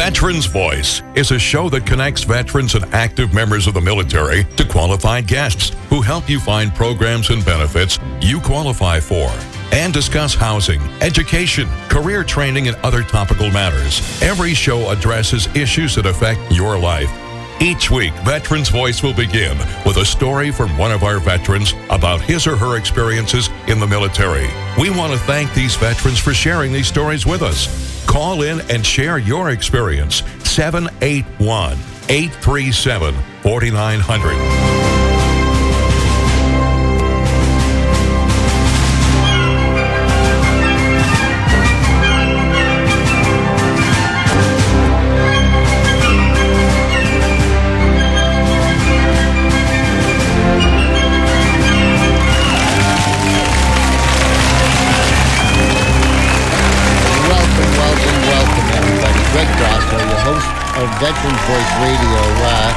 Veterans Voice is a show that connects veterans and active members of the military to qualified guests who help you find programs and benefits you qualify for and discuss housing, education, career training, and other topical matters. Every show addresses issues that affect your life. Each week, Veterans Voice will begin with a story from one of our veterans about his or her experiences in the military. We want to thank these veterans for sharing these stories with us. Call in and share your experience. 781 837 4900. Veterans Voice Radio. Uh,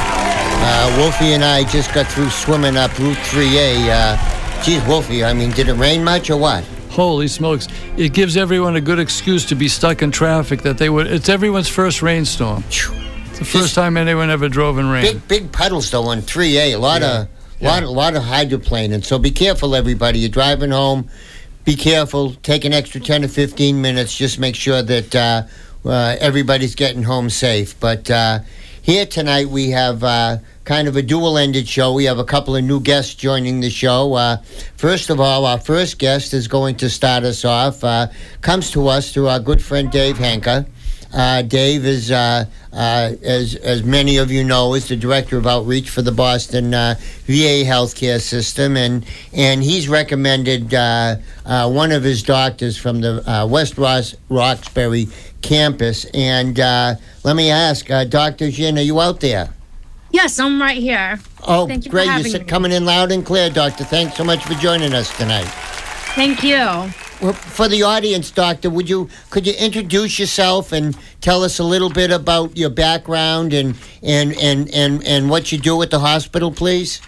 uh, Wolfie and I just got through swimming up Route 3A. Uh, geez, Wolfie, I mean, did it rain much or what? Holy smokes. It gives everyone a good excuse to be stuck in traffic that they would. It's everyone's first rainstorm. It's the first time anyone ever drove in rain. Big, big puddles though on 3A. A lot of, Yeah. lot, a lot of hydroplaning. So be careful, everybody. You're driving home. Be careful. Take an extra 10 to 15 minutes. Just make sure that uh, uh, everybody's getting home safe. But uh, here tonight we have uh, kind of a dual-ended show. We have a couple of new guests joining the show. Uh, first of all, our first guest is going to start us off. Uh, comes to us through our good friend Dave Hanka. Uh, Dave is, as as many of you know, is the director of outreach for the Boston VA healthcare system, and and he's recommended one of his doctors from the West Roxbury campus. And uh, let me ask, uh, Doctor Jin, are you out there? Yes, I'm right here. Oh, Thank you great! You're me. coming in loud and clear, Doctor. Thanks so much for joining us tonight. Thank you. Well, for the audience, Doctor, would you could you introduce yourself and tell us a little bit about your background and and and and, and what you do at the hospital, please?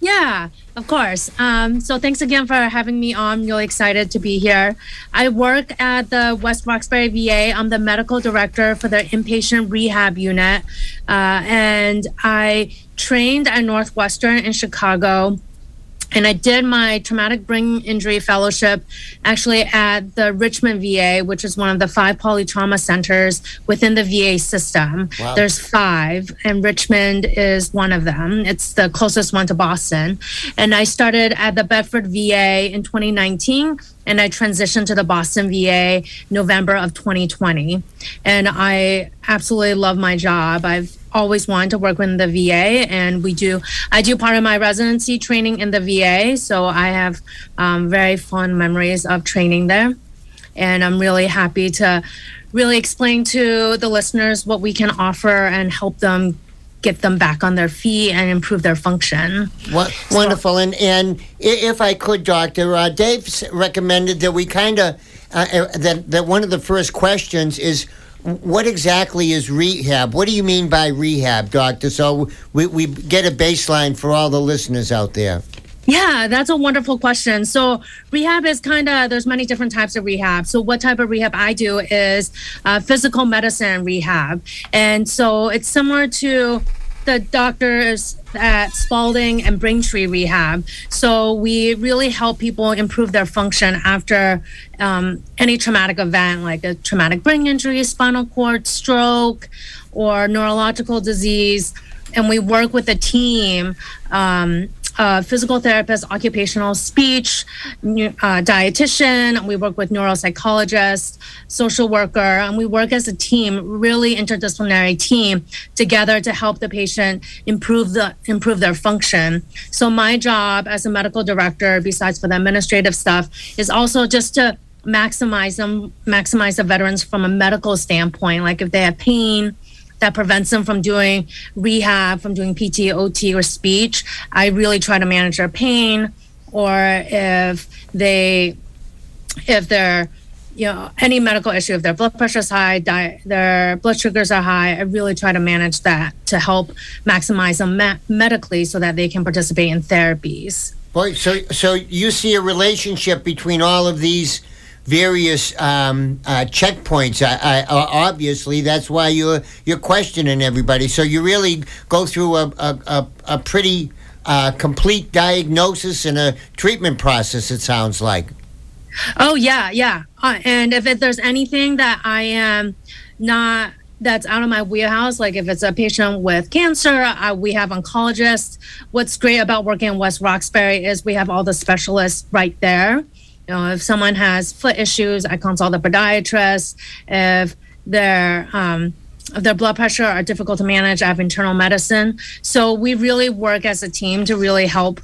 Yeah, of course. Um, so thanks again for having me on. I'm really excited to be here. I work at the West Roxbury VA. I'm the medical director for the inpatient rehab unit. Uh, and I trained at Northwestern in Chicago. And I did my traumatic brain injury fellowship actually at the Richmond VA, which is one of the five polytrauma centers within the VA system. Wow. There's five, and Richmond is one of them. It's the closest one to Boston. And I started at the Bedford VA in 2019, and I transitioned to the Boston VA November of 2020. And I absolutely love my job. I've always wanted to work in the VA, and we do. I do part of my residency training in the VA, so I have um, very fond memories of training there. And I'm really happy to really explain to the listeners what we can offer and help them get them back on their feet and improve their function. What, wonderful. And and if I could, Doctor, uh, Dave recommended that we kind of uh, uh, that that one of the first questions is. What exactly is rehab? What do you mean by rehab, doctor? So we, we get a baseline for all the listeners out there. Yeah, that's a wonderful question. So rehab is kind of there's many different types of rehab. So what type of rehab I do is uh, physical medicine rehab, and so it's similar to the doctors at Spaulding and Braintree Rehab. So we really help people improve their function after um, any traumatic event, like a traumatic brain injury, spinal cord, stroke, or neurological disease. And we work with a team. Um, physical therapist, occupational speech, uh, dietitian. We work with neuropsychologists, social worker, and we work as a team, really interdisciplinary team, together to help the patient improve the improve their function. So my job as a medical director, besides for the administrative stuff, is also just to maximize them, maximize the veterans from a medical standpoint. Like if they have pain, that prevents them from doing rehab, from doing PT, OT, or speech. I really try to manage their pain, or if they, if they're, you know, any medical issue, if their blood pressure is high, di- their blood sugars are high, I really try to manage that to help maximize them me- medically so that they can participate in therapies. Boy, so so you see a relationship between all of these various um, uh, checkpoints. I, I, uh, obviously, that's why you're you're questioning everybody. So you really go through a a, a, a pretty uh, complete diagnosis and a treatment process. It sounds like. Oh yeah, yeah. Uh, and if there's anything that I am not that's out of my wheelhouse, like if it's a patient with cancer, uh, we have oncologists. What's great about working in West Roxbury is we have all the specialists right there. You know, if someone has foot issues, I consult the podiatrist. If their um, if their blood pressure are difficult to manage, I have internal medicine. So we really work as a team to really help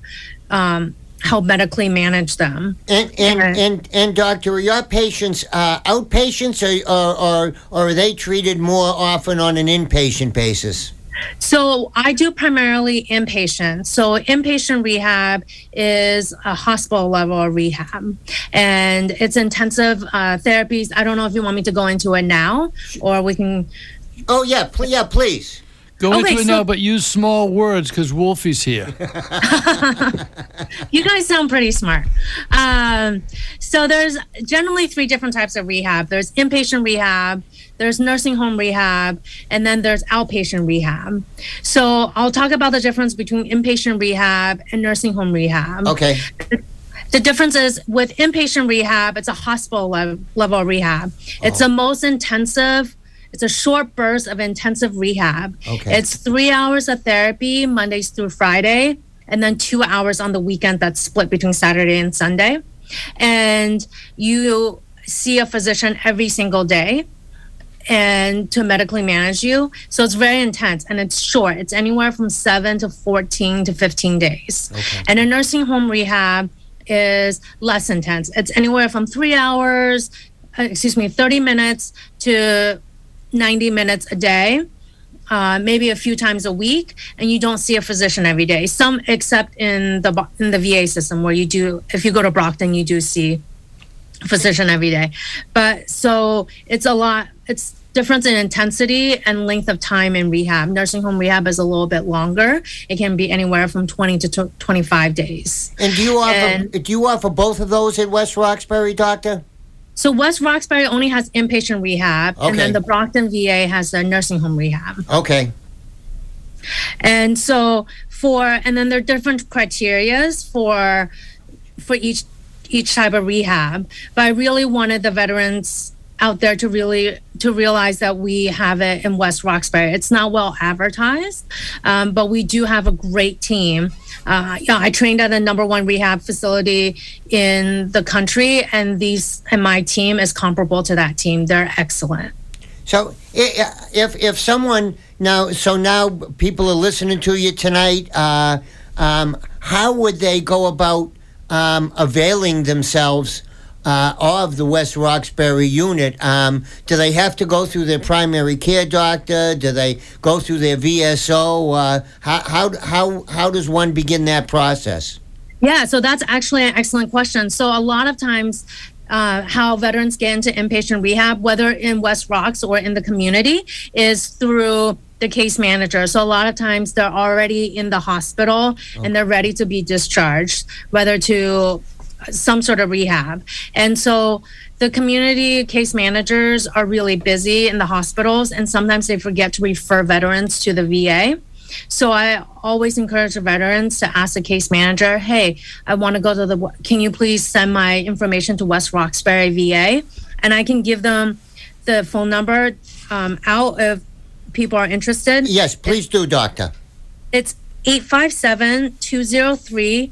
um, help medically manage them. And and And- and, and doctor, are your patients uh, outpatients, or, or or or are they treated more often on an inpatient basis? So I do primarily inpatient. So inpatient rehab is a hospital level rehab, and it's intensive uh, therapies. I don't know if you want me to go into it now, or we can. Oh yeah, pl- yeah, please. Go Okay, into it so- now, but use small words because Wolfie's here. You guys sound pretty smart. Um, so there's generally three different types of rehab. There's inpatient rehab. There's nursing home rehab, and then there's outpatient rehab. So I'll talk about the difference between inpatient rehab and nursing home rehab. Okay. The difference is with inpatient rehab, it's a hospital lev- level rehab. It's the oh. most intensive. It's a short burst of intensive rehab. Okay. It's three hours of therapy Mondays through Friday, and then two hours on the weekend that's split between Saturday and Sunday. And you see a physician every single day and to medically manage you. So it's very intense and it's short. It's anywhere from seven to 14 to 15 days. And a nursing home rehab is less intense. It's anywhere from three hours, uh, excuse me, 30 minutes to 90 minutes a day. Uh, maybe a few times a week, and you don't see a physician every day. Some, except in the in the VA system, where you do. If you go to Brockton, you do see physician every day. But so it's a lot, it's difference in intensity and length of time in rehab. Nursing home rehab is a little bit longer. It can be anywhere from 20 to 25 days. And do you offer And- do you offer both of those at West Roxbury, doctor? So West Roxbury only has inpatient rehab, and then the Brockton VA has a nursing home rehab. Okay. And so for and then there are different criterias for for each each type of rehab. But I really wanted the veterans out there to really to realize that we have it in West Roxbury. It's not well advertised, um, but we do have a great team. Uh, yeah, I trained at the number one rehab facility in the country, and these and my team is comparable to that team. They're excellent. So if if someone now, so now people are listening to you tonight. Uh, um, how would they go about um, availing themselves uh, of the West Roxbury unit? Um, do they have to go through their primary care doctor? Do they go through their VSO? Uh, how, how how how does one begin that process? Yeah, so that's actually an excellent question. So a lot of times, uh, how veterans get into inpatient rehab, whether in West Rocks or in the community, is through the case manager. So a lot of times they're already in the hospital and they're ready to be discharged, whether to some sort of rehab. And so the community case managers are really busy in the hospitals and sometimes they forget to refer veterans to the VA. So I always encourage the veterans to ask the case manager, "Hey, I want to go to the. Can you please send my information to West Roxbury VA, and I can give them the phone number um, out if people are interested. Yes, please do, doctor. It's 857 203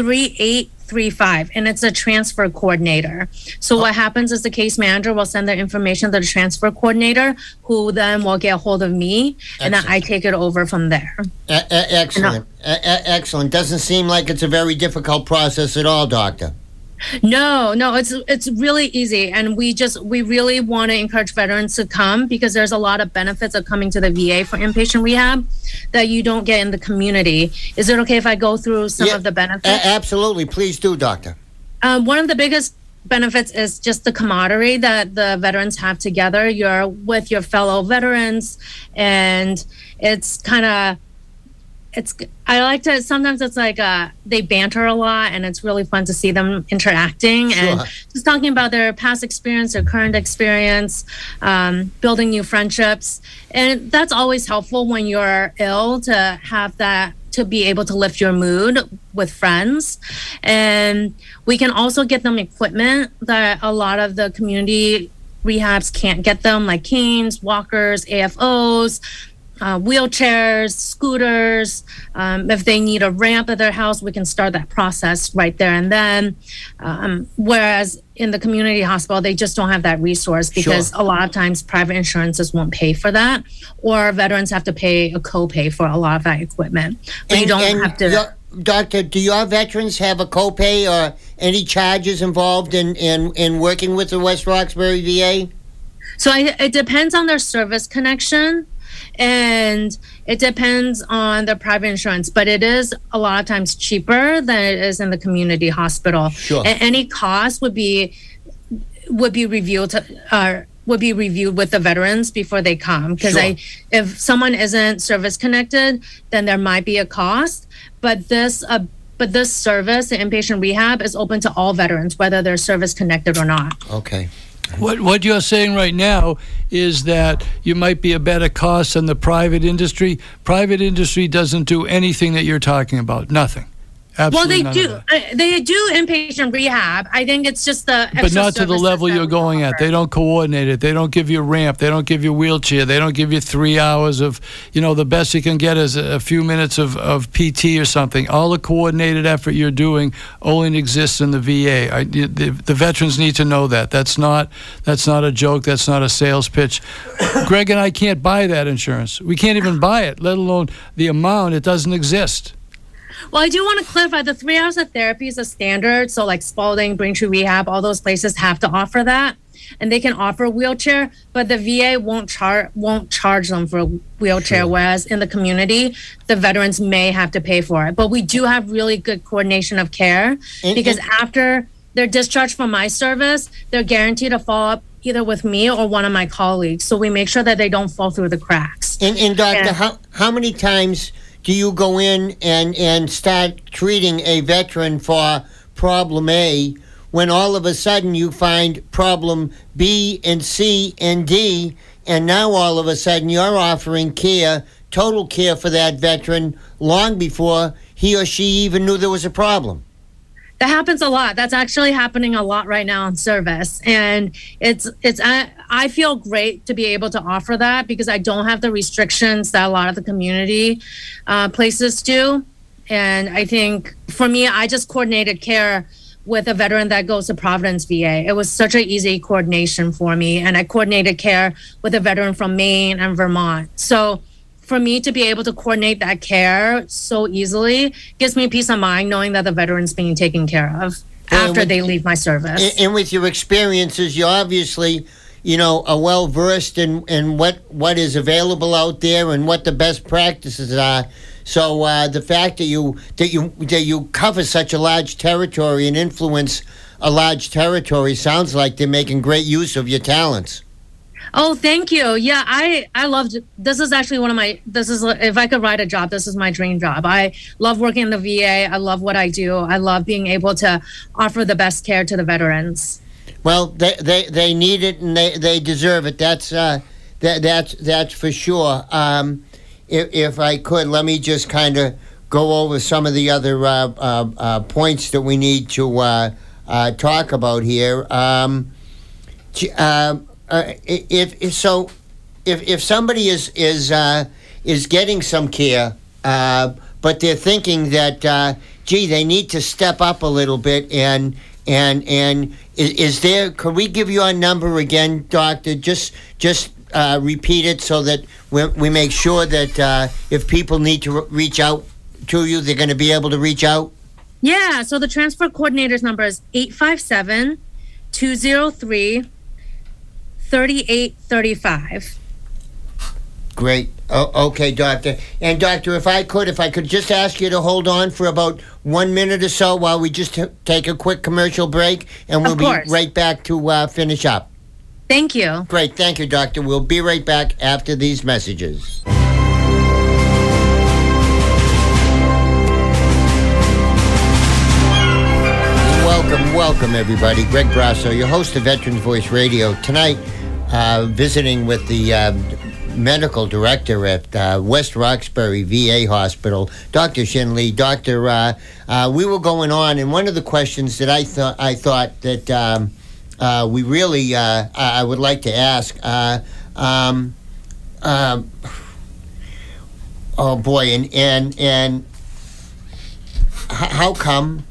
3835, and it's a transfer coordinator. So, what oh. happens is the case manager will send their information to the transfer coordinator, who then will get a hold of me, and then I take it over from there. E- e- excellent. E- excellent. Doesn't seem like it's a very difficult process at all, doctor. No, no, it's it's really easy, and we just we really want to encourage veterans to come because there's a lot of benefits of coming to the VA for inpatient rehab that you don't get in the community. Is it okay if I go through some Yeah, of the benefits? A- absolutely. Please do, doctor. Um, one of the biggest benefits is just the camaraderie that the veterans have together. You're with your fellow veterans, and it's kind of it's I like to sometimes it's like uh they banter a lot and it's really fun to see them interacting and just talking about their past experience, their current experience, um, building new friendships, and that's always helpful when you're ill to have that to be able to lift your mood with friends, and we can also get them equipment that a lot of the community rehabs can't get them, like canes, walkers, AFOs uh, wheelchairs, scooters. Um, if they need a ramp at their house, we can start that process right there and then. Um, whereas in the community hospital, they just don't have that resource because Sure. a lot of times private insurances won't pay for that, or veterans have to pay a copay for a lot of that equipment. But you don't have to. your- Doctor, do your veterans have a copay or any charges involved in, in, in working with the West Roxbury VA? So I, it depends on their service connection and it depends on the private insurance, but it is a lot of times cheaper than it is in the community hospital. Sure. And any cost would be would be reviewed to, uh, would be reviewed with the veterans before they come because Sure. I if someone isn't service connected, then there might be a cost. But this uh, but this service, the inpatient rehab, is open to all veterans, whether they're service connected or not. Okay. What what you're saying right now is that you might be a better cost than the private industry. Private industry doesn't do anything that you're talking about. Nothing. Absolutely well, they do. Uh, they do inpatient rehab. I think it's just the But not to the level you're going at. They don't coordinate it. They don't give you a ramp. They don't give you a wheelchair. They don't give you three hours of, you know, the best you can get is a a few minutes of, of PT or something. All the coordinated effort you're doing only exists in the VA. I, the, the veterans need to know that. That's not that's not a joke. That's not a sales pitch. Greg and I can't buy that insurance. We can't even buy it, let alone the amount. It doesn't exist. Well, I do want to clarify the three hours of therapy is a standard. So, like Spaulding, Braintree Rehab, all those places have to offer that, and they can offer a wheelchair, but the VA won't charge won't charge them for a wheelchair. Whereas in the community, the veterans may have to pay for it. But we do have really good coordination of care And- because and- after they're discharged from my service, they're guaranteed to follow up either with me or one of my colleagues. So we make sure that they don't fall through the cracks. And, and doctor, how how many times do you go in and and start treating a veteran for problem A when all of a sudden you find problem B and C and D, and now all of a sudden you're offering care, total care for that veteran long before he or she even knew there was a problem. That happens a lot. That's actually happening a lot right now in service. And it's it's I, I feel great to be able to offer that because i don't have the restrictions that a lot of the community uh, places do. And i think for me i just coordinated care with a veteran that goes to providence va it was such an easy coordination for me. And i coordinated care with a veteran from maine and vermont. So for me to be able to coordinate that care so easily gives me peace of mind knowing that the veteran's being taken care of Well, after with- they leave my service. And, and with your experiences, you obviously, you know, are well versed in, in what what is available out there and what the best practices are. So uh, the fact that you that you that you cover such a large territory and influence a large territory sounds like they're making great use of your talents. Oh, thank you. Yeah, I I loved this is actually one of my this is if I could write a job, this is my dream job. I love working in the VA. I love what I do. I love being able to offer the best care to the veterans. Well, they they, they need it and they, they deserve it. That's uh, that that's that's for sure. Um, if, if I could, let me just kind of go over some of the other uh, uh, uh, points that we need to uh, uh, talk about here. Um, uh, uh, if, if so, if if somebody is is uh, is getting some care, uh, but they're thinking that, uh, gee, they need to step up a little bit, and and and is, is there? Could we give you a number again, doctor? Just just uh, repeat it so that we, we make sure that uh, if people need to re- reach out to you, they're going to be able to reach out. Yeah, so the transfer coordinator's number is 857 203 3835. Great. Oh, okay, Doctor. And, Doctor, if I could, if I could just ask you to hold on for about one minute or so while we just t- take a quick commercial break, and we'll be right back to uh, finish up. Thank you. Great. Thank you, Doctor. We'll be right back after these messages. Welcome, welcome, everybody. Greg Brasso, your host of Veterans Voice Radio. Tonight, uh, visiting with the uh, medical director at uh, West Roxbury VA Hospital, Dr. Shin Lee. Doctor, uh, uh, we were going on, and one of the questions that I thought I thought that um, uh, we really I would like to ask. Um, oh boy, and and and how come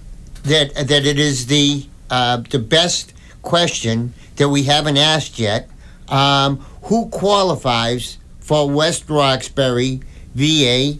that that it is the the best question that we haven't asked yet. Um, who qualifies for West Roxbury VA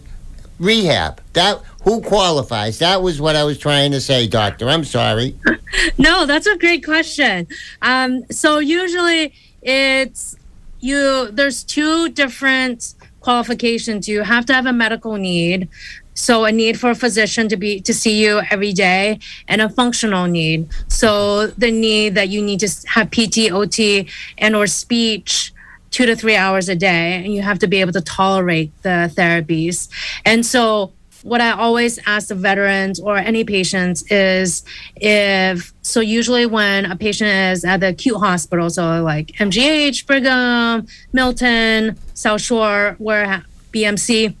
rehab? That who qualifies? That was what I was trying to say, Doctor. I'm sorry. no, that's a great question. Um, so usually it's you. There's two different qualifications. You have to have a medical need. So a need for a physician to be to see you every day and a functional need. So the need that you need to have PT, OT, and or speech two to three hours a day, and you have to be able to tolerate the therapies. And so what I always ask the veterans or any patients is if so usually when a patient is at the acute hospital, so like MGH, Brigham, Milton, South Shore, where BMC,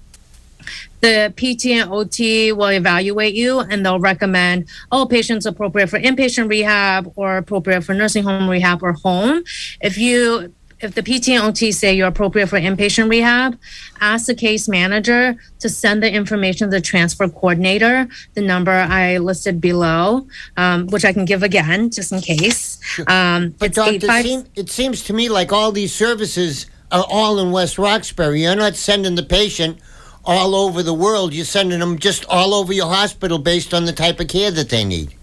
the PT and OT will evaluate you and they'll recommend, oh, patient's appropriate for inpatient rehab or appropriate for nursing home rehab or home. If you if the PT and OT say you're appropriate for inpatient rehab, ask the case manager to send the information to the transfer coordinator, the number I listed below, um, which I can give again just in case. Um, but doctor, seem, it seems to me like all these services are all in West Roxbury. You're not sending the patient all over the world. You're sending them just all over your hospital based on the type of care that they need.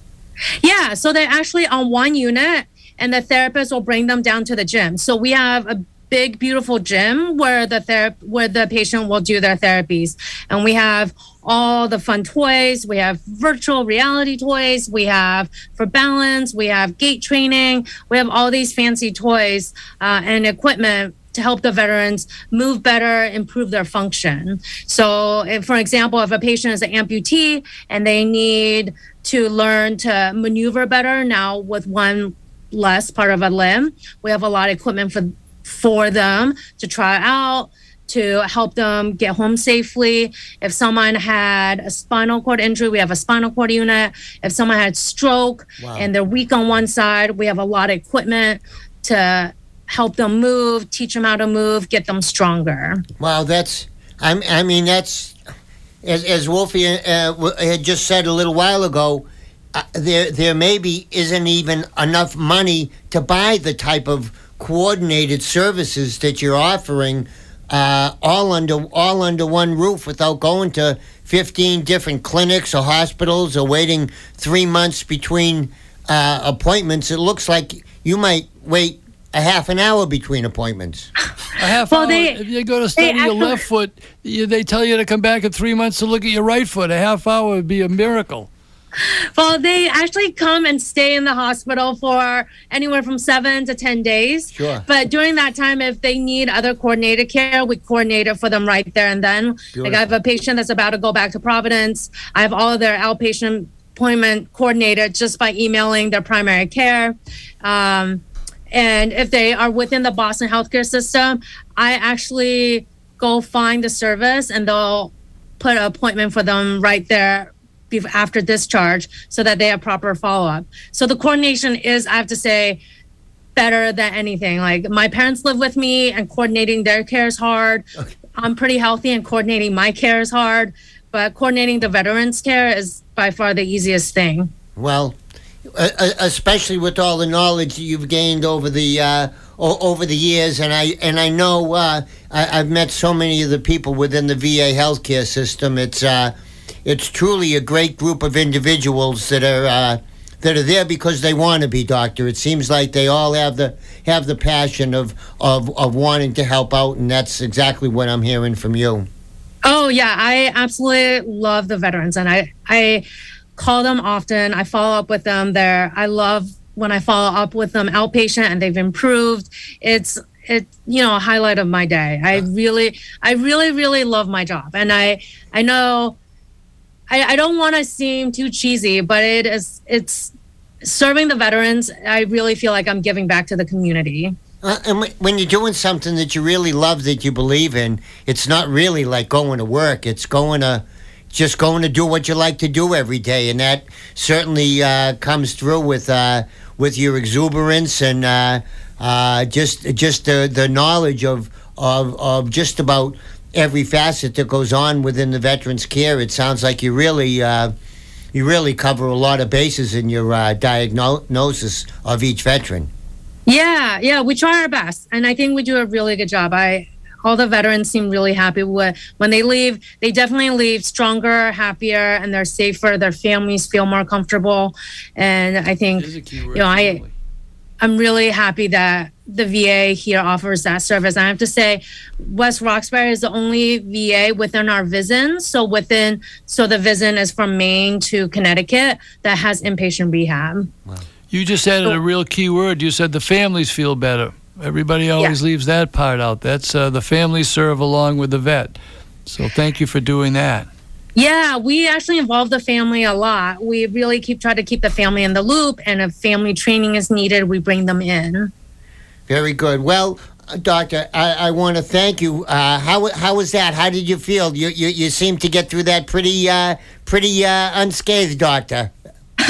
Yeah, so they're actually on one unit, and the therapist will bring them down to the gym. So we have a big, beautiful gym where the ther- where the patient will do their therapies, and we have all the fun toys. We have virtual reality toys. We have for balance. We have gait training. We have all these fancy toys uh, and equipment to help the veterans move better, improve their function. So, if, for example, if a patient is an amputee and they need to learn to maneuver better now with one less part of a limb, we have a lot of equipment for for them to try out to help them get home safely. If someone had a spinal cord injury, we have a spinal cord unit. If someone had stroke wow. and they're weak on one side, we have a lot of equipment to help them move, teach them how to move, get them stronger. Wow, that's I, I mean that's as, as Wolfie uh, had just said a little while ago. Uh, there there maybe isn't even enough money to buy the type of coordinated services that you're offering uh, all under all under one roof without going to 15 different clinics or hospitals or waiting three months between uh, appointments. It looks like you might wait a half an hour between appointments. A half well, hour. They, if you go to study actually, your left foot, you, they tell you to come back in three months to look at your right foot. A half hour would be a miracle. Well, they actually come and stay in the hospital for anywhere from seven to 10 days. Sure. But during that time, if they need other coordinated care, we coordinate it for them right there and then. Beautiful. Like I have a patient that's about to go back to Providence. I have all of their outpatient appointment coordinated just by emailing their primary care. Um, and if they are within the Boston healthcare system, I actually go find the service and they'll put an appointment for them right there after discharge so that they have proper follow up. So the coordination is, I have to say, better than anything. Like my parents live with me and coordinating their care is hard. Okay. I'm pretty healthy and coordinating my care is hard, but coordinating the veterans care is by far the easiest thing. Well, especially with all the knowledge you've gained over the uh, over the years, and I and I know uh, I, have met so many of the people within the VA healthcare system. It's uh, it's truly a great group of individuals that are uh, that are there because they want to be doctor. It seems like they all have the have the passion of, of of wanting to help out, and that's exactly what I'm hearing from you. Oh yeah, I absolutely love the veterans, and I I call them often. I follow up with them there. I love when I follow up with them outpatient and they've improved. It's it's you know a highlight of my day. I really I really really love my job, and I I know I, I don't want to seem too cheesy, but it is it's serving the veterans, I really feel like I'm giving back to the community. Uh, and wh- when you're doing something that you really love, that you believe in, it's not really like going to work. It's going to just going to do what you like to do every day, and that certainly uh, comes through with uh, with your exuberance and uh, uh, just just the the knowledge of of of just about every facet that goes on within the veterans care. It sounds like you really. Uh, you really cover a lot of bases in your uh, diagnosis of each veteran. Yeah, yeah, we try our best, and I think we do a really good job. I all the veterans seem really happy with when they leave. They definitely leave stronger, happier, and they're safer. Their families feel more comfortable, and I think There's a key you know I family. I'm really happy that the VA here offers that service. I have to say, West Roxbury is the only VA within our VISN. So within, so the VISN is from Maine to Connecticut that has inpatient rehab. You just added a real key word. You said the families feel better. Everybody always leaves that part out. That's uh, the family serve along with the vet. So thank you for doing that. Yeah, we actually involve the family a lot. We really keep try to keep the family in the loop, and if family training is needed, we bring them in. Very good. Well, uh, Doctor, I, I want to thank you. Uh, how how was that? How did you feel? You you, you seem to get through that pretty uh, pretty uh, unscathed, Doctor.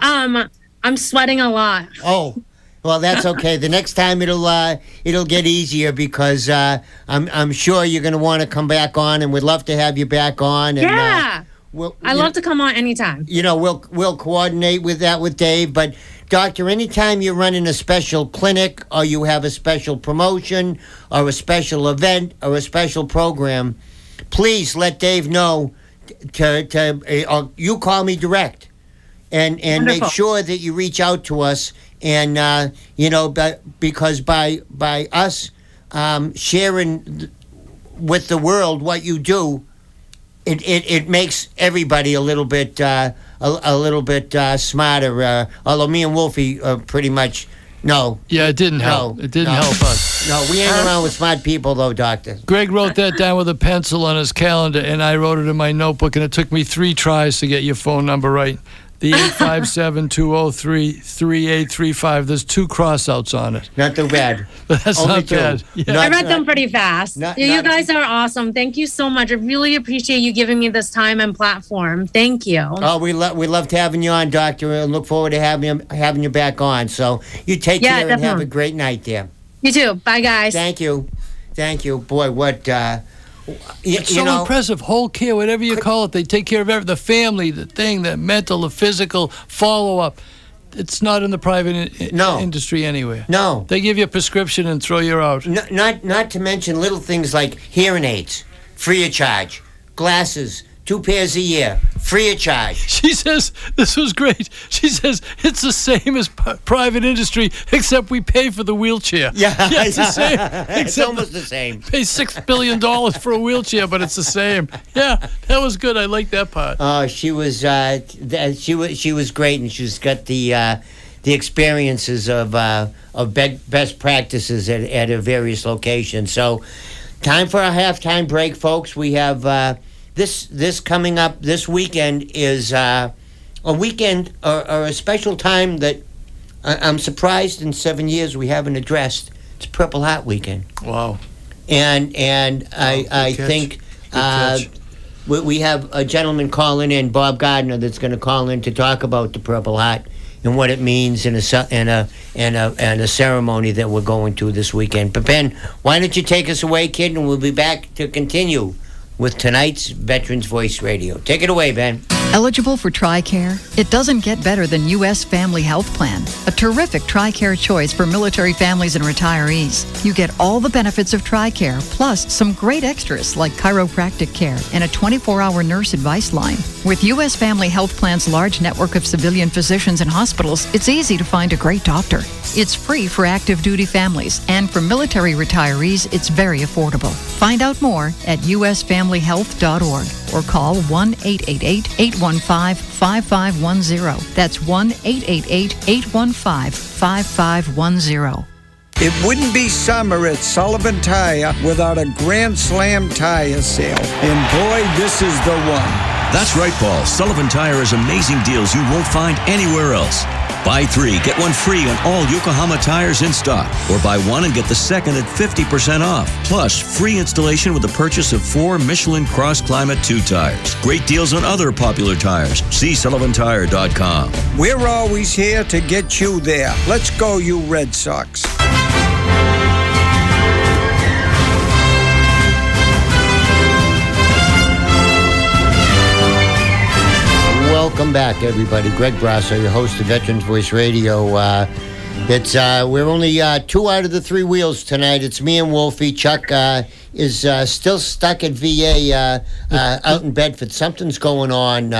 Um, I'm sweating a lot. Oh, well, that's okay. the next time it'll uh, it'll get easier because uh, I'm I'm sure you're going to want to come back on, and we'd love to have you back on. And, Yeah, Uh, we'll, I love to come on anytime. you know we'll we'll coordinate with that with Dave. But doctor, anytime you're running a special clinic or you have a special promotion or a special event or a special program, please let Dave know to to uh, or you call me direct and and make sure that you reach out to us and uh, you know but because by by us um, sharing th- with the world what you do it, it, it makes everybody a little bit uh, a, a little bit uh, smarter. Uh, although me and Wolfie uh, pretty much no, Yeah, it didn't help. No, it didn't no. help us. no, we ain't around with smart people though, Doctor. Greg wrote that down with a pencil on his calendar, and I wrote it in my notebook, and it took me three tries to get your phone number right. The 857 203 3835. There's two crossouts on it. Not too bad. But that's Only not two. bad. Yeah. Not- I read them pretty fast. not- Yeah, you guys are awesome. Thank you so much. I really appreciate you giving me this time and platform. Thank you. Oh, we love we loved having you on, Doctor, and look forward to having you, having you back on. So you take Yeah, care and have a great night there. You too. Bye, guys. Thank you, thank you. Boy, what uh, It's you so know? impressive. Whole care, whatever you call it, they take care of every, the family, the thing, the mental, the physical follow up. It's not in the private in, No. industry anywhere. No, They give you a prescription and throw you out. N- not not to mention little things like hearing aids, free of charge, glasses, two pairs a year, free of charge. She says this was great. She says it's the same as p- private industry, except we pay for the wheelchair. Yeah, yeah it's the same. it's almost the same. pay six billion dollars for a wheelchair, but it's the same. Yeah, that was good. I like that part. Oh, she was uh, th- she was she was great, and she's got the uh, the experiences of uh, of be- best practices at, at various locations. So, time for a halftime break, folks. We have uh, this this coming up this weekend is uh, a weekend or, or a special time that I- I'm surprised in seven years we haven't addressed. It's Purple Heart Weekend Wow. and and I I catch. think uh, we, we have a gentleman calling in, Bob Gardner, that's going to call in to talk about the Purple Heart and what it means in a in a in a and a ceremony that we're going to this weekend. But Ben, why don't you take us away, kid, and we'll be back to continue with tonight's Veterans Voice Radio. Take it away, Ben. Eligible for TRICARE? It doesn't get better than U.S. Family Health Plan, a terrific TRICARE choice for military families and retirees. You get all the benefits of TRICARE, plus some great extras like chiropractic care and a 24 hour nurse advice line. With U.S. Family Health Plan's large network of civilian physicians and hospitals, it's easy to find a great doctor. It's free for active duty families, and for military retirees, it's very affordable. Find out more at usfamilyhealth.org or call 1 888 815 5510. That's 1 888 815 5510. It wouldn't be summer at Sullivan Tire without a Grand Slam tire sale. And boy, this is the one. That's right, Paul. Sullivan Tire has amazing deals you won't find anywhere else. Buy three, get one free on all Yokohama tires in stock. Or buy one and get the second at 50% off. Plus, free installation with the purchase of four Michelin Cross Climate 2 tires. Great deals on other popular tires. See sullivantire.com. We're always here to get you there. Let's go, you Red Sox. Welcome back, everybody. Greg Brasso, your host of Veterans Voice Radio. Uh, it's uh, we're only uh, two out of the three wheels tonight. It's me and Wolfie. Chuck uh, is uh, still stuck at VA uh, out in Bedford. Something's going on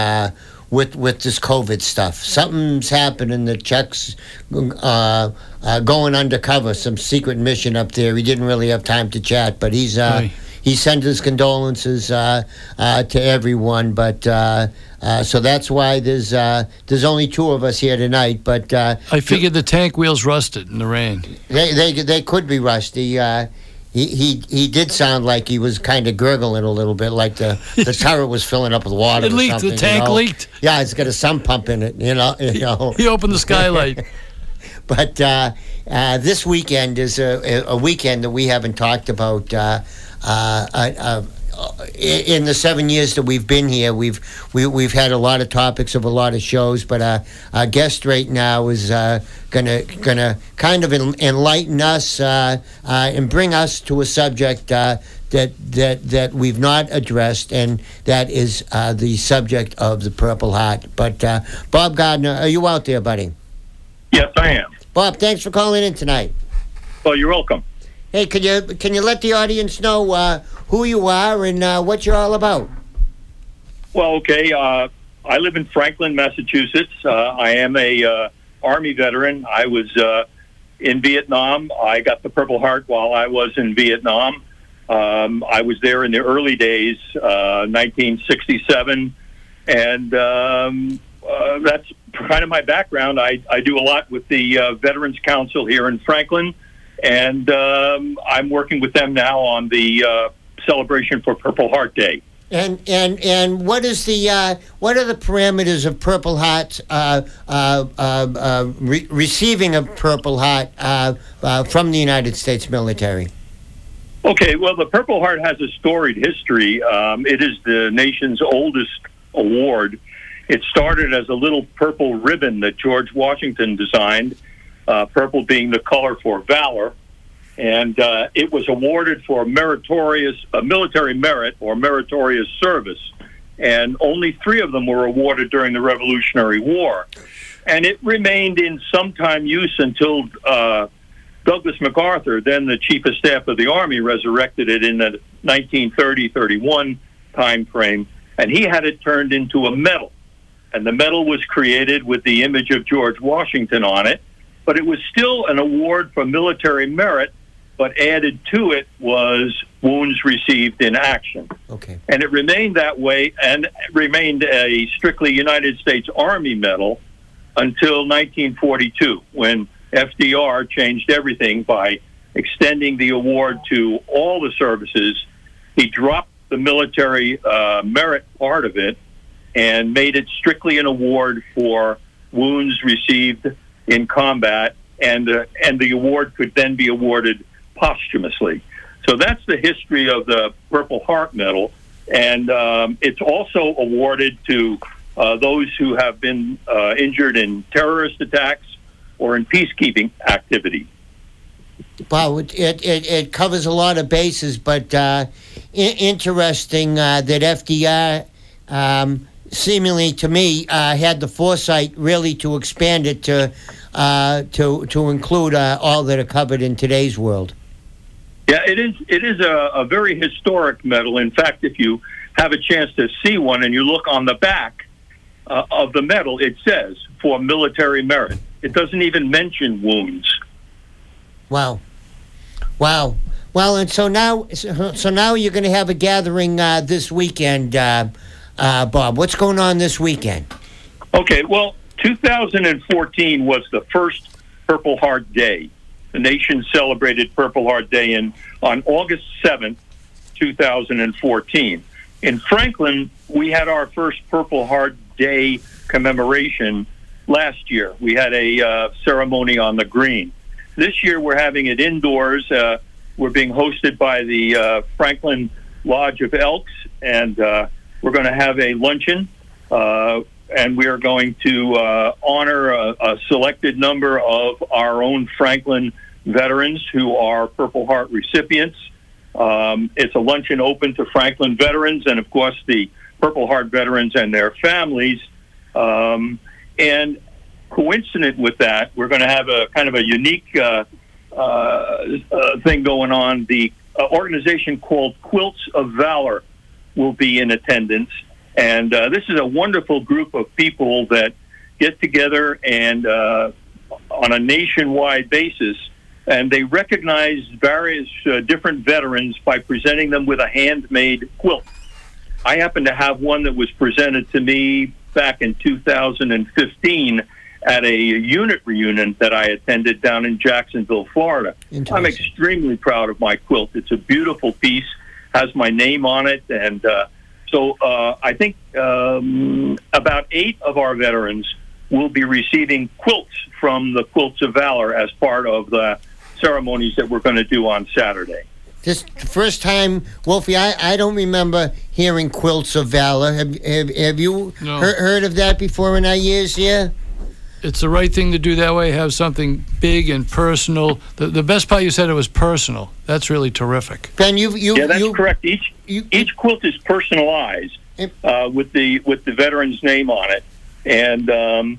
with with this COVID stuff. Something's happening. The Chuck's uh, uh, going undercover, some secret mission up there. He didn't really have time to chat, but he's. Uh. He sends his condolences uh, uh, to everyone. But uh, uh, so that's why there's uh, there's only two of us here tonight. But uh, I figured the tank wheels rusted in the rain. they they they could be rusty. Uh, he, he he did sound like he was kind of gurgling a little bit, like the, the turret was filling up with water. It or leaked. The something, you tank know? leaked. Yeah, it's got a sump pump in it. You know, you know. He opened the skylight. But uh, uh, this weekend is a, a weekend that we haven't talked about. Uh, uh, uh, in the seven years that we've been here, we've we, we've had a lot of topics of a lot of shows. But uh, our guest right now is uh, gonna gonna kind of en- enlighten us uh, uh, and bring us to a subject. Uh, that, that that we've not addressed, and that is uh, the subject of the Purple Heart. But uh, Bob Gardner, are you out there, buddy? Yes, I am. Bob, thanks for calling in tonight. Well, you're welcome. Hey, can you can you let the audience know uh, who you are and uh, what you're all about? Well, okay. Uh, I live in Franklin, Massachusetts. Uh, I am a uh, Army veteran. I was uh, in Vietnam. I got the Purple Heart while I was in Vietnam. Um, I was there in the early days, uh, 1967, and um, that's kind of my background. I, I do a lot with the Veterans Council here in Franklin, and um, I'm working with them now on the uh, celebration for Purple Heart Day. And and and what is the uh, what are the parameters of Purple Heart uh, uh, uh, uh, re- receiving a Purple Heart uh, uh, from the United States military? Okay, well, the Purple Heart has a storied history. Um, it is the nation's oldest award. It started as a little purple ribbon that George Washington designed, uh, purple being the color for valor. And uh, it was awarded for meritorious uh, military merit or meritorious service. And only three of them were awarded during the Revolutionary War. And it remained in sometime use until uh, Douglas MacArthur, then the chief of staff of the Army, resurrected it in the 1930-31 time frame, and he had it turned into a medal. And the medal was created with the image of George Washington on it, but it was still an award for military merit, but added to it was wounds received in action. Okay. And it remained that way and remained a strictly United States Army medal until 1942 when FDR changed everything by extending the award to all the services. He dropped the military uh, merit part of it and made it strictly an award for wounds received in combat, and uh, and the award could then be awarded posthumously. So that's the history of the Purple Heart Medal, and um, it's also awarded to uh, those who have been uh, injured in terrorist attacks or in peacekeeping activity. Wow, it, it, it, covers a lot of bases, but uh, I- interesting uh, that FDR, um, seemingly to me, uh, had the foresight really to expand it to uh, to to include uh, all that are covered in today's world. Yeah, it is. It is a, a very historic medal. In fact, if you have a chance to see one and you look on the back uh, of the medal, it says for military merit. It doesn't even mention wounds. Wow, wow. Well, and so now, so now you're going to have a gathering uh, this weekend, uh, Bob. What's going on this weekend? Okay, well, 2014 was the first Purple Heart Day. The nation celebrated Purple Heart Day in on August 7th, 2014. In Franklin, we had our first Purple Heart Day commemoration last year. We had a uh, ceremony on the green. This year we're having it indoors. Uh, we're being hosted by the uh, Franklin Lodge of Elks, and uh, we're going to have a luncheon. Uh, and we are going to uh, honor a, a selected number of our own Franklin veterans who are Purple Heart recipients. Um, it's a luncheon open to Franklin veterans and, of course, the Purple Heart veterans and their families. Um, and coincident with that, we're going to have a kind of a unique uh, uh, uh, thing going on. The uh, organization called Quilts of Valor will be in attendance. And uh, this is a wonderful group of people that get together and uh, on a nationwide basis, and they recognize various uh, different veterans by presenting them with a handmade quilt. I happen to have one that was presented to me back in 2015 at a unit reunion that I attended down in Jacksonville, Florida. I'm extremely proud of my quilt. It's a beautiful piece, has my name on it, and uh, so uh, I think um, about eight of our veterans will be receiving quilts from the Quilts of Valor as part of the ceremonies that we're going to do on Saturday. This first time, Wolfie, I, I don't remember hearing Quilts of Valor. Have, have, have you No. heard, heard of that before in our years here? It's the right thing to do that way. Have something big and personal. The, the best part you said it was personal. That's really terrific. Ben, you you yeah, that's you, correct. Each you- each quilt is personalized uh, with the with the veteran's name on it. And um,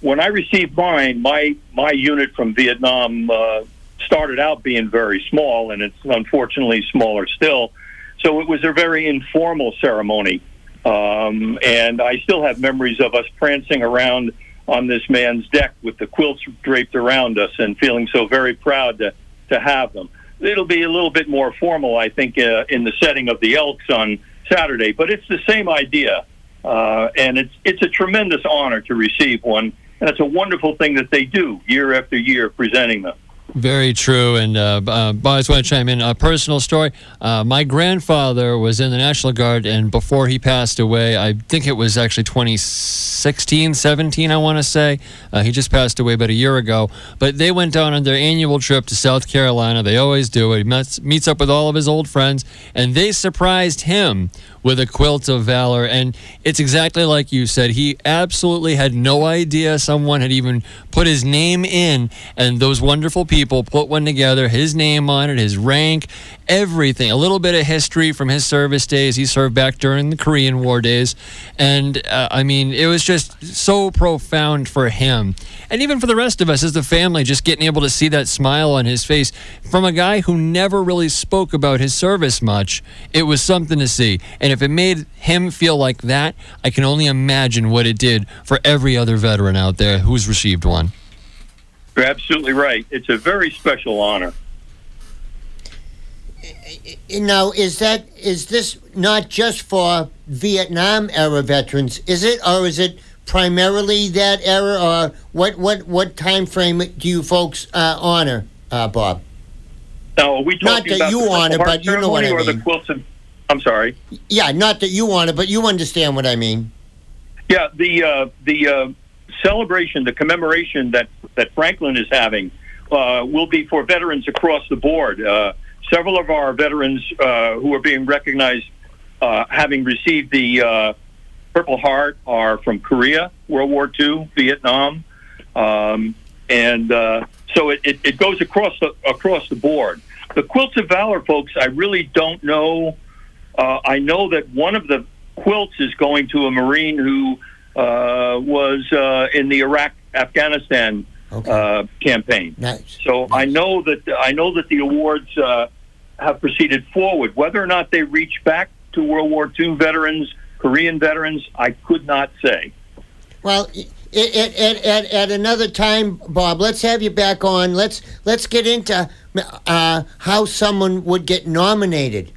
when I received mine, my my unit from Vietnam uh, started out being very small, and it's unfortunately smaller still. So it was a very informal ceremony, um, and I still have memories of us prancing around on this man's deck with the quilts draped around us, and feeling so very proud to to have them. It'll be a little bit more formal, I think, uh, in the setting of the Elks on Saturday, but it's the same idea, uh, and it's it's a tremendous honor to receive one, and it's a wonderful thing that they do year after year, presenting them. Very true. And uh, uh, I just want to chime in. A personal story. Uh, my grandfather was in the National Guard, and before he passed away, I think it was actually 2016, 17, I want to say. Uh, he just passed away about a year ago. But they went down on their annual trip to South Carolina. They always do it. He meets, meets up with all of his old friends, and they surprised him with a quilt of valor. And it's exactly like you said. He absolutely had no idea someone had even put his name in, and those wonderful people put one together, his name on it, his rank, everything. A little bit of history from his service days. He served back during the Korean War days. And uh, I mean, it was just so profound for him. And even for the rest of us as the family, just getting able to see that smile on his face from a guy who never really spoke about his service much, it was something to see. And if it made him feel like that, I can only imagine what it did for every other veteran out there who's received one. You're absolutely right. It's a very special honor. Now, is that is this not just for Vietnam era veterans? Is it, or is it primarily that era, or what what what time frame do you folks uh, honor, uh, Bob? Now, are we Not that you honor, but you know what I mean. of? I'm sorry. Yeah, not that you honor, but you understand what I mean. Yeah, the uh, the uh, celebration, the commemoration that that Franklin is having, uh, will be for veterans across the board. Uh, several of our veterans uh, who are being recognized, uh, having received the uh, Purple Heart, are from Korea, World War II, Vietnam, um, and uh, so it, it, it goes across the across the board. The Quilts of Valor folks, I really don't know. Uh, I know that one of the quilts is going to a Marine who uh, was uh, in the Iraq Afghanistan uh, campaign. Nice. So I know that I know that the awards uh, have proceeded forward. Whether or not they reach back to World War II veterans, Korean veterans, I could not say. Well, at, at, at, at another time, Bob, let's have you back on. Let's let's get into uh, how someone would get nominated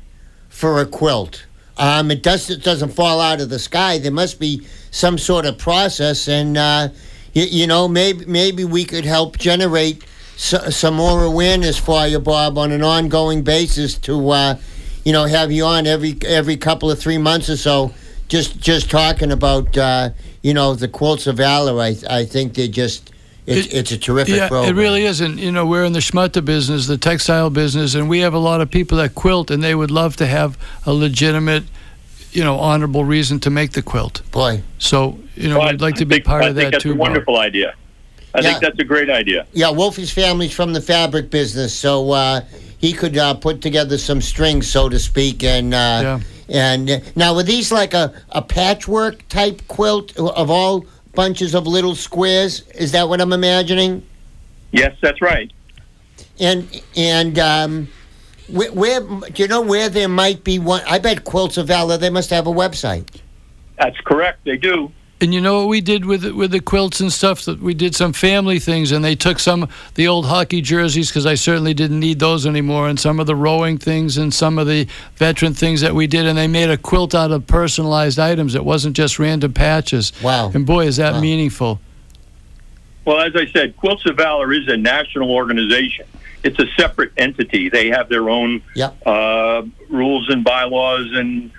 for a quilt. Um, it does it doesn't fall out of the sky. There must be some sort of process, and uh, you, you know maybe maybe we could help generate so, some more awareness for you, Bob, on an ongoing basis to uh, you know have you on every every couple of three months or so just just talking about uh, you know the quilts of valor. I I think they just it's, It- it's a terrific Yeah, program. it really is. And, you know, we're in the schmutta business, the textile business, and we have a lot of people that quilt, and they would love to have a legitimate, you know, honorable reason to make the quilt. Boy, So, you know, Well, we'd like I to be think- part I of think that that's too. a Bob. wonderful idea. I Yeah. think that's a great idea. yeah, Wolfie's family's from the fabric business, so uh, he could uh, put together some strings, so to speak, and. Uh, Yeah. And uh, now, were these like a, a patchwork type quilt of all bunches of little squares? Is that what I'm imagining? Yes, that's right. And and um, where, where do you know where there might be one? I bet Quilts of Valor. They must have a website. That's correct. They do. And you know what we did with with the quilts and stuff? That we did some family things, and they took some the old hockey jerseys because I certainly didn't need those anymore, and some of the rowing things and some of the veteran things that we did, and they made a quilt out of personalized items. It wasn't just random patches. Wow. And boy, is that Wow. meaningful. Well, as I said, Quilts of Valor is a national organization. It's a separate entity. They have their own Yep. uh, rules and bylaws and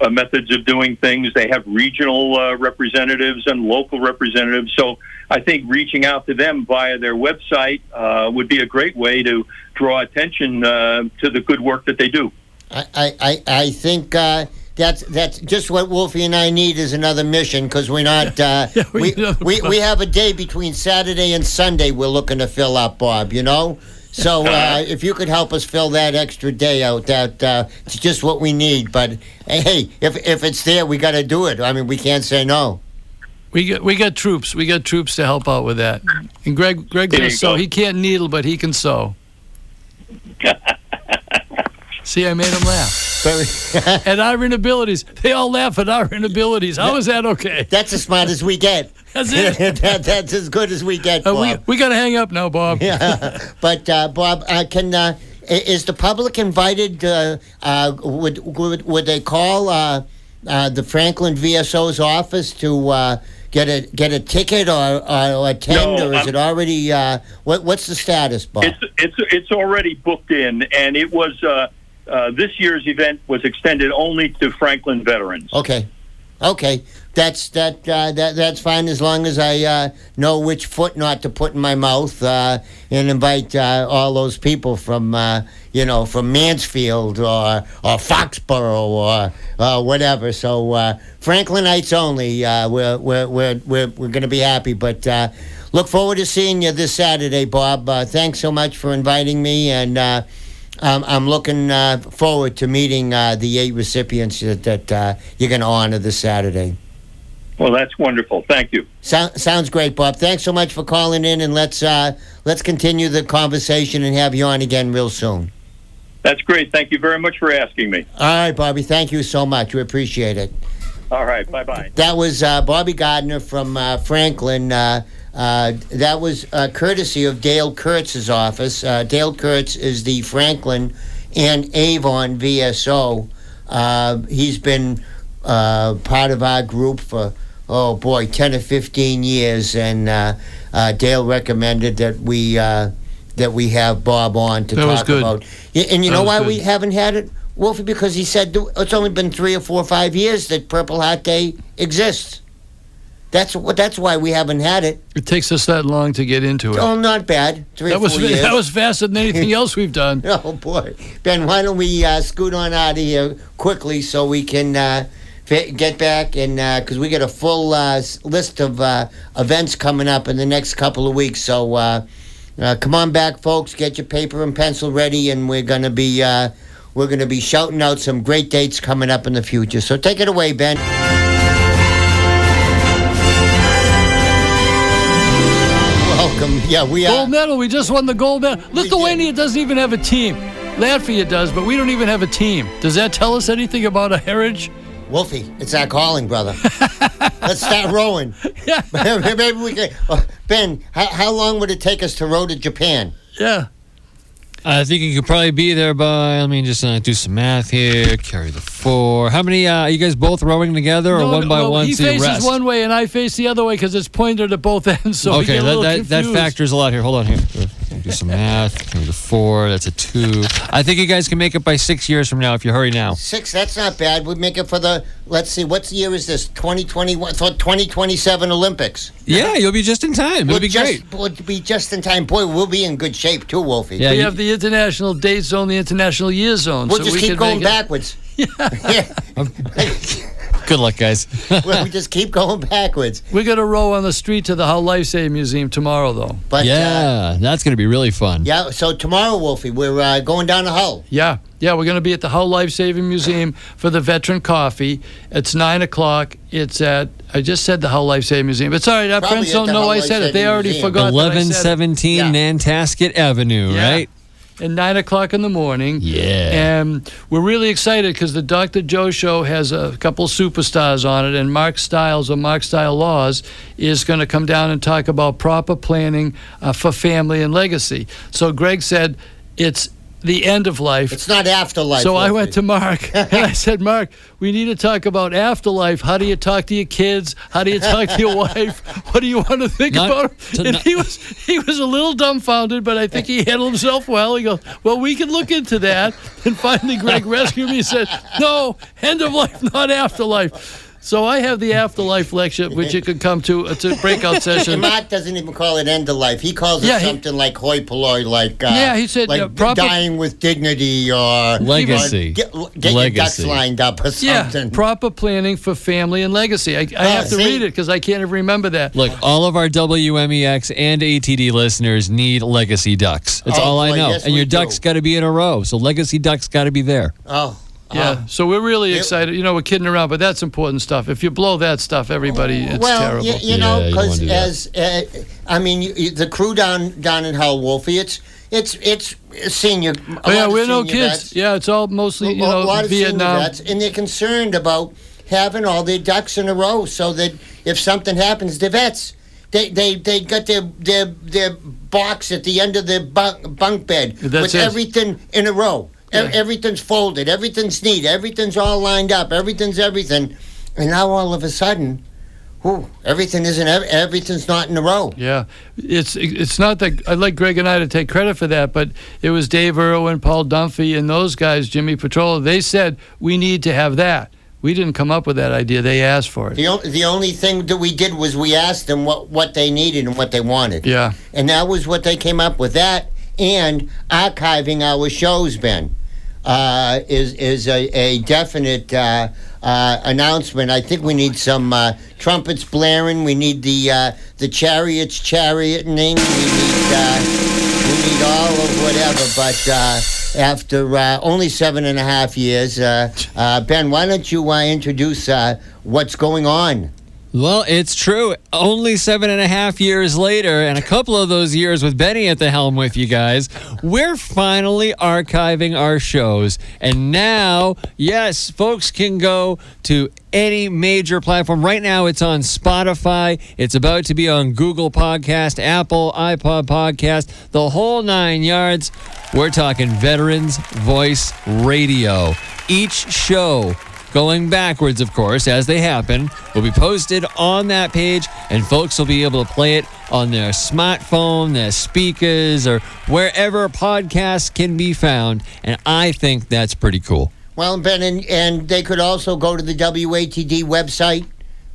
uh, methods of doing things. They have regional uh, representatives and local representatives. So I think reaching out to them via their website uh, would be a great way to draw attention uh, to the good work that they do. I I, I, I think. Uh, that's that's just what Wolfie and I need is another mission because we're not uh, Yeah, we we, we we have a day between Saturday and Sunday we're looking to fill up, Bob. You know, so uh, if you could help us fill that extra day out, that uh, it's just what we need. But hey, if if it's there, we got to do it. I mean, we can't say no. We got we got troops. We got troops to help out with that. And Greg Greg There gonna sew. go. He can't needle, but he can sew. See, I made him laugh. But At our inabilities, they all laugh at our inabilities. How is that okay? that's as smart as we get. That's it. that, that's as good as we get, Uh, Bob. we we got to hang up now, Bob. Yeah, but uh, Bob, uh, can uh, i- is the public invited? Uh, uh, would, would would they call uh, uh, the Franklin VSO's office to uh, get a get a ticket or, or attend, No, or is I'm- it already? Uh, what what's the status, Bob? It's it's it's already booked in, and it was uh, uh, this year's event was extended only to Franklin veterans. Okay, okay, that's that uh, that that's fine as long as I uh, know which foot not to put in my mouth uh, and invite uh, all those people from you know from Mansfield or or Foxborough or whatever. So Franklinites only. We're we're we're we're, we're going to be happy, but. Look forward to seeing you this Saturday, Bob. Thanks so much for inviting me, and um, I'm looking uh, forward to meeting uh, the eight recipients that, that uh, you're going to honor this Saturday. Well, that's wonderful. Thank you. So, sounds great, Bob. Thanks so much for calling in, and let's uh, let's continue the conversation and have you on again real soon. That's great. Thank you very much for asking me. All right, Bobby. Thank you so much. We appreciate it. All right. Bye bye. That was uh, Bobby Gardner from uh, Franklin. Uh, that was uh, courtesy of Dale Kurtz's office. Uh, Dale Kurtz is the Franklin and Avon VSO. Uh, he's been uh, part of our group for oh boy, ten or fifteen years, and uh, uh, Dale recommended that we uh, that we have Bob on to That was talk good. about. And you That know why good. we haven't had it, Wolfie? Because he said it's only been three or four or five years that Purple Heart Day exists. That's what. That's why we haven't had it. It takes us that long to get into it. Oh, not bad. Three that was years. that was faster than anything else we've done. Oh boy, Ben, why don't we uh, scoot on out of here quickly so we can uh, get back and because we got a full uh, list of uh, events coming up in the next couple of weeks. So uh, uh, come on back, folks. Get your paper and pencil ready, and we're gonna be uh, we're gonna be shouting out some great dates coming up in the future. So take it away, Ben. Welcome. Yeah, we. Gold medal. We just won the gold medal. Lithuania doesn't even have a team. Latvia does, but we don't even have a team. Does that tell us anything about a heritage? Wolfie, it's our calling, brother. Let's start rowing. Yeah. Maybe we can. Oh, ben, how, how long would it take us to row to Japan? Yeah. I think you could probably be there by. Let me just uh, do some math here. Carry the four. How many? Uh, are you guys both rowing together, or No, one no, by well, one? He so faces rest? one way and I face the other way because it's pointed at both ends. So we okay, get a that, that, that factors a lot here. Hold on here. Do some math. Times a four. That's a two. I think you guys can make it by six years from now if you hurry now. Six, that's not bad. We'd make it for the, let's see, what year is this? 2021, so 2027 Olympics. Yeah, you'll be just in time. It'll We'll be just, great. We'll be just in time. Boy, we'll be in good shape too, Wolfie. Yeah, we you- have the international date zone, the international year zone. We'll so just we keep going make it- backwards. Yeah. Good luck, guys. well, we just keep going backwards. We're going to row on the street to the Hull Life Saving Museum tomorrow, though. But uh, yeah, that's going to be really fun. yeah, so tomorrow, Wolfie, we're uh, going down to Hull. Yeah, yeah, we're going to be at the Hull Life Saving Museum for the Veteran Coffee. It's nine o'clock. It's at I just said the Hull Life Saving Museum. It's all right. Our Probably friends don't know Hull I Life said it. They already Museum. forgot. that I said it. seventeen Yeah. Nantasket Avenue, Yeah. right? At nine o'clock in the morning. Yeah. And we're really excited because the Dr. Joe Show has a couple superstars on it, and Mark Stiles of Mark Style Laws is going to come down and talk about proper planning uh, for family and legacy. So Greg said it's the end of life. It's not afterlife. So I went to Mark and I said, Mark, we need to talk about afterlife. How do you talk to your kids? How do you talk to your wife? What do you want to think Not- about? to And not- he was he was a little dumbfounded, but I think he handled himself well. He goes, Well, we can look into that. And finally Greg rescued me and said, No, end of life, not afterlife. So I have the afterlife lecture, which you could come to. It's a breakout session. Mark doesn't even call it end of life. He calls it Yeah, he- something like hoi polloi, like uh, Yeah, he said, like uh, proper- dying with dignity or Legacy. or get, get your ducks lined up or something. Yeah, proper planning for family and legacy. I, I have to see? read it because I can't even remember that. Look, all of our WMEX and ATD listeners need legacy ducks. That's Oh, all I boy, know. yes, and your do. ducks got to be in a row. So legacy ducks got to be there. oh, Yeah, so we're really it- excited. You know, we're kidding around, but that's important stuff. If you blow that stuff, everybody, it's well, terrible. you, you Yeah, know, because wanna do that. as uh, I mean, you, you, the crew down down in Hull, Wolfie, it's it's it's senior. oh, yeah, we're no kids. vets. Yeah, it's all mostly, you know, a lot of Vietnam. senior vets, and they're concerned about having all their ducks in a row, so that if something happens, the vets. They, they, they got their, their their box at the end of their bunk, bunk bed That's with it. everything in a row. E- Everything's folded, everything's neat, everything's all lined up, everything's everything. And now all of a sudden, whew, everything isn't ev- everything's not in a row. Yeah, it's it's not that I'd like Greg and I to take credit for that, but it was Dave Irwin, Paul Dunphy, and those guys, Jimmy Petrola. They said we need to have that. We didn't come up with that idea. They asked for it. The, on- the only thing that we did was we asked them what, what they needed and what they wanted. Yeah. And that was what they came up with. That and archiving our shows, Ben, uh, is is a, a definite uh, uh, announcement. I think we need some uh, trumpets blaring. We need the uh, the chariots charioting. We need uh, we need all of whatever. But uh, after uh, only seven and a half years, uh, uh, Ben, why don't you uh, introduce what's going on? Well, it's true. Only seven and a half years later, and a couple of those years with Benny at the helm with you guys, we're finally archiving our shows. And now, yes, folks can go to any major platform. Right now, it's on Spotify. It's about to be on Google Podcast, Apple, iPod Podcast, the whole nine yards. We're talking Veterans Voice Radio. Each show going backwards, of course, as they happen, will be posted on that page, and folks will be able to play it on their smartphone, their speakers, or wherever podcasts can be found. And I think that's pretty cool. Well, Ben, and, and they could also go to the WATD website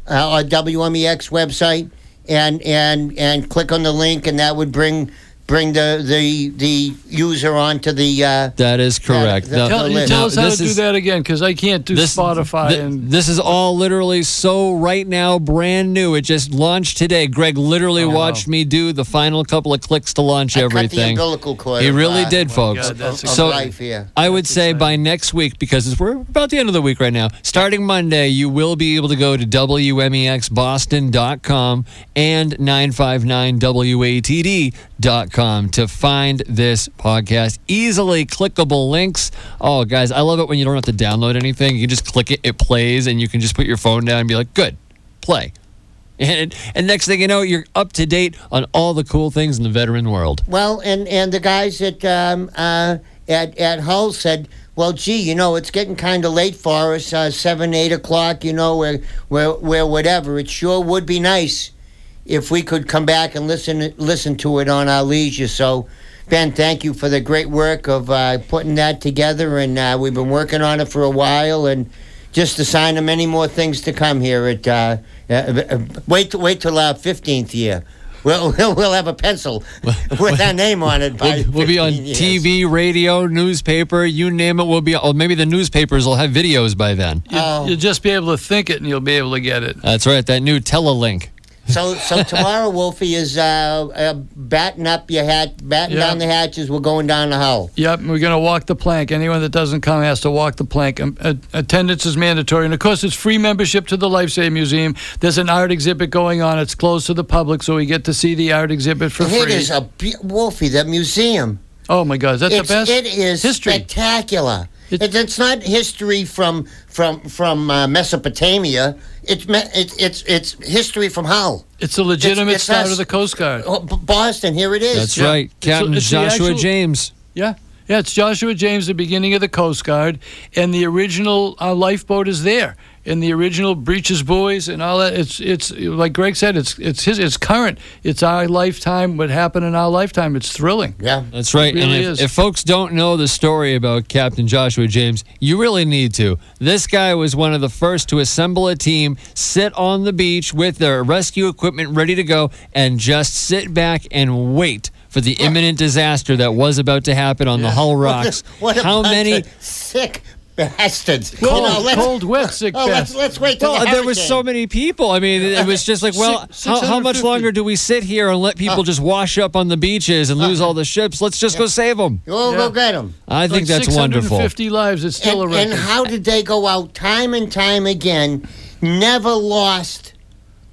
uh, or WMEX website and and and click on the link, and that would bring bring the the the user onto the. Uh, That is correct. the- Now- Tell, you list. tell us how to this do is- that again because I can't do Spotify thi- and this is all literally so right now brand new. It just launched today. Greg literally Oh, wow. watched me do the final couple of clicks to launch I cut the everything. umbilical cord He really uh, did, folks. God, that's of so life here. I would say by next week, because we're about the end of the week right now, starting Monday, you will be able to go to WMEXBoston.com and 959WATD.com to find this podcast. Easily clickable links. Oh, guys, I love it when you don't have to download anything. You can just click it, it plays, and you can just put your phone down and be like, good, play. And, and next thing you know, you're up to date on all the cool things in the veteran world. Well, and and the guys at um, uh, at at Hull said, "Well, gee, you know, it's getting kind of late for us. Uh, seven, eight o'clock. You know, where where where whatever. It sure would be nice if we could come back and listen listen to it on our leisure." So, Ben, thank you for the great work of uh, putting that together, and uh, we've been working on it for a while, and just a sign of many more things to come here. At uh, uh, uh, wait, wait till our fifteenth year. We'll, we'll we'll have a pencil with our name on it. By We'll, we'll be on years. TV, radio, newspaper, you name it. We'll be. Or maybe the newspapers will have videos by then. You, Oh. You'll just be able to think it and you'll be able to get it. That's right. That new telelink. So so tomorrow, Wolfie is uh, uh, batting up your hat, batting Yeah. down the hatches. We're going down the hull. Yep, we're going to walk the plank. Anyone that doesn't come has to walk the plank. Um, uh, attendance is mandatory. And of course, it's free membership to the Lifesaving Museum. There's an art exhibit going on. It's closed to the public, so we get to see the art exhibit for It free. It is a be- Wolfie, the museum. oh, my God. Is that It's, the best? It is History. spectacular. It- It, it's not history from from from uh, Mesopotamia. It's me- it's it's it's history from Hull, It's a legitimate it's start us. of the Coast Guard. oh, B- Boston. Here it is. That's Yeah. right. Captain it's the Joshua actual- James. Yeah. Yeah, it's Joshua James, the beginning of the Coast Guard, and the original uh, lifeboat is there, and the original breeches buoys and all that. It's it's like Greg said, it's it's his, it's current. It's our lifetime. What happened in our lifetime? It's thrilling. Yeah. That's right. It and if, if folks don't know the story about Captain Joshua James, you really need to. This guy was one of the first to assemble a team, sit on the beach with their rescue equipment ready to go, and just sit back and wait for the imminent disaster that was about to happen on the Hull Rocks. What a How bunch many? of sick bastards? You Cold, know, let's- cold, wet, sick Oh, let's, let's wait till oh, Well, the there was so many people. I mean, it was just like, well, Six- how, how much longer do we sit here and let people uh. just wash up on the beaches and lose uh. all the ships? Let's just go save them. We'll Yeah. go get them. I think like that's wonderful. 650 lives. It's still And, a and how did they go out time and time again? Never lost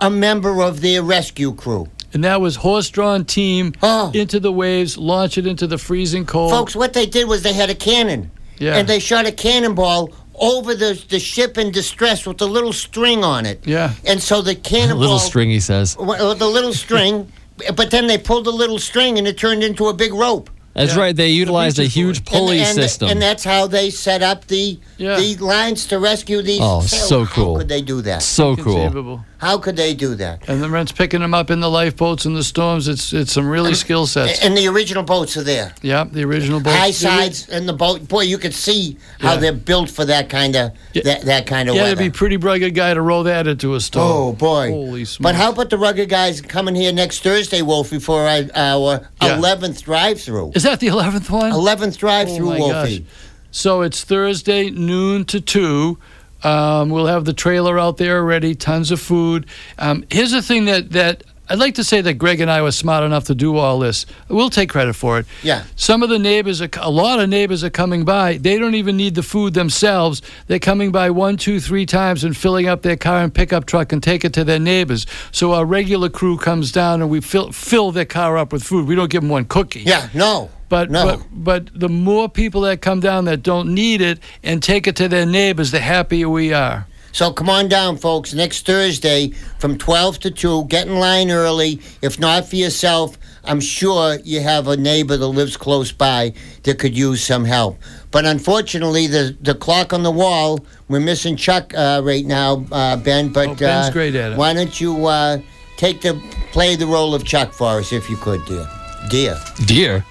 a member of their rescue crew. and that was horse-drawn team Oh. into the waves, launch it into the freezing cold. Folks, what they did was they had a cannon. Yeah. And they shot a cannonball over the, the ship in distress with a little string on it. Yeah. And so the cannonball. Little string, he says. Well, uh, the little string, but then they pulled the little string and it turned into a big rope. That's Yeah. right. They utilized a beaches huge And- pulley and, system. And that's how they set up the Yeah. the lines to rescue these. Oh, sailors. so cool. How could they do that? so cool. How could they do that? And the Rents picking them up in the lifeboats in the storms. It's it's some really skill sets. And the original boats are there. yeah, the original boat. High sides and the boat. Boy, you could see how Yeah. they're built for that kind of Yeah. that, that kind of Yeah, weather. to be pretty rugged guy to roll that into a storm. Oh boy! Holy smokes! But how about the rugged guys coming here next Thursday, Wolfie, for our- Yeah. eleventh drive-through? Is that the eleventh one? Eleventh drive-through, Oh, Wolfie. gosh. So it's Thursday noon to two. Um, we'll have the trailer out there already, tons of food. Um, here's the thing that that I'd like to say that Greg and I were smart enough to do all this. We'll take credit for it. Yeah. Some of the neighbors, are, a lot of neighbors are coming by. They don't even need the food themselves. They're coming by one, two, three times and filling up their car and pickup truck and take it to their neighbors. So our regular crew comes down and we fill fill their car up with food. We don't give them one cookie. Yeah, no. But, No. but but the more people that come down that don't need it and take it to their neighbors, the happier we are. So come on down, folks. Next Thursday from 12 to 2. Get in line early. If not for yourself, I'm sure you have a neighbor that lives close by that could use some help. But unfortunately, the, the clock on the wall, we're missing Chuck uh, right now, uh, Ben. But Oh, Ben's uh, great at it. why don't you uh, take the play the role of Chuck for us, if you could, dear? Dear. Dear.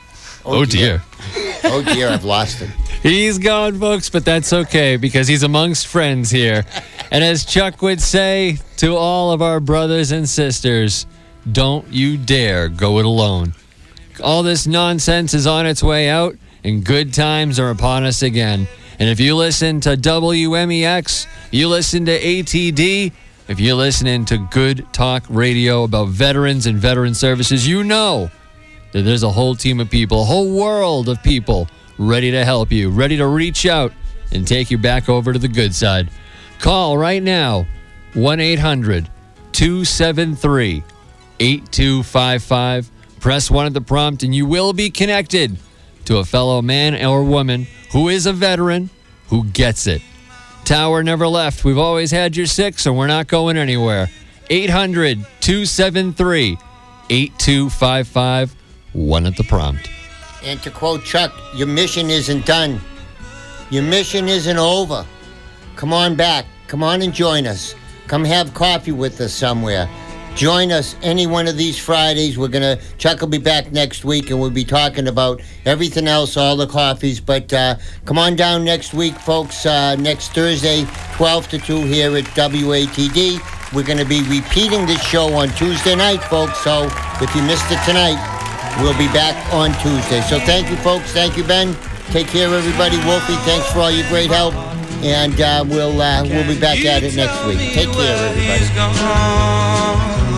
Oh, oh dear. Oh, dear, I've lost him. He's gone, folks, but that's okay because he's amongst friends here. And as Chuck would say to all of our brothers and sisters, don't you dare go it alone. All this nonsense is on its way out, and good times are upon us again. And if you listen to WMEX, you listen to ATD, if you're listening to good talk radio about veterans and veteran services, you know that there's a whole team of people, a whole world of people ready to help you, ready to reach out and take you back over to the good side. Call right now 1 800 273 8255. Press 1 at the prompt, and you will be connected to a fellow man or woman who is a veteran who gets it. Tower never left. We've always had your six, and we're not going anywhere. 800 273 8255. One at the prompt. And to quote Chuck, your mission isn't done. Your mission isn't over. Come on back. Come on and join us. Come have coffee with us somewhere. join us any one of these Fridays. We're gonna Chuck will be back next week, and we'll be talking about everything else, all the coffees. But uh, come on down next week, folks. Uh, next Thursday, 12 to 2 here at WATD. We're to be repeating this show on Tuesday night, folks. So if you missed it tonight, we'll be back on Tuesday. So thank you, folks. Thank you, Ben. Take care, everybody. Wolfie, thanks for all your great help. And uh, we'll uh, we'll be back at it next week. Take care, everybody.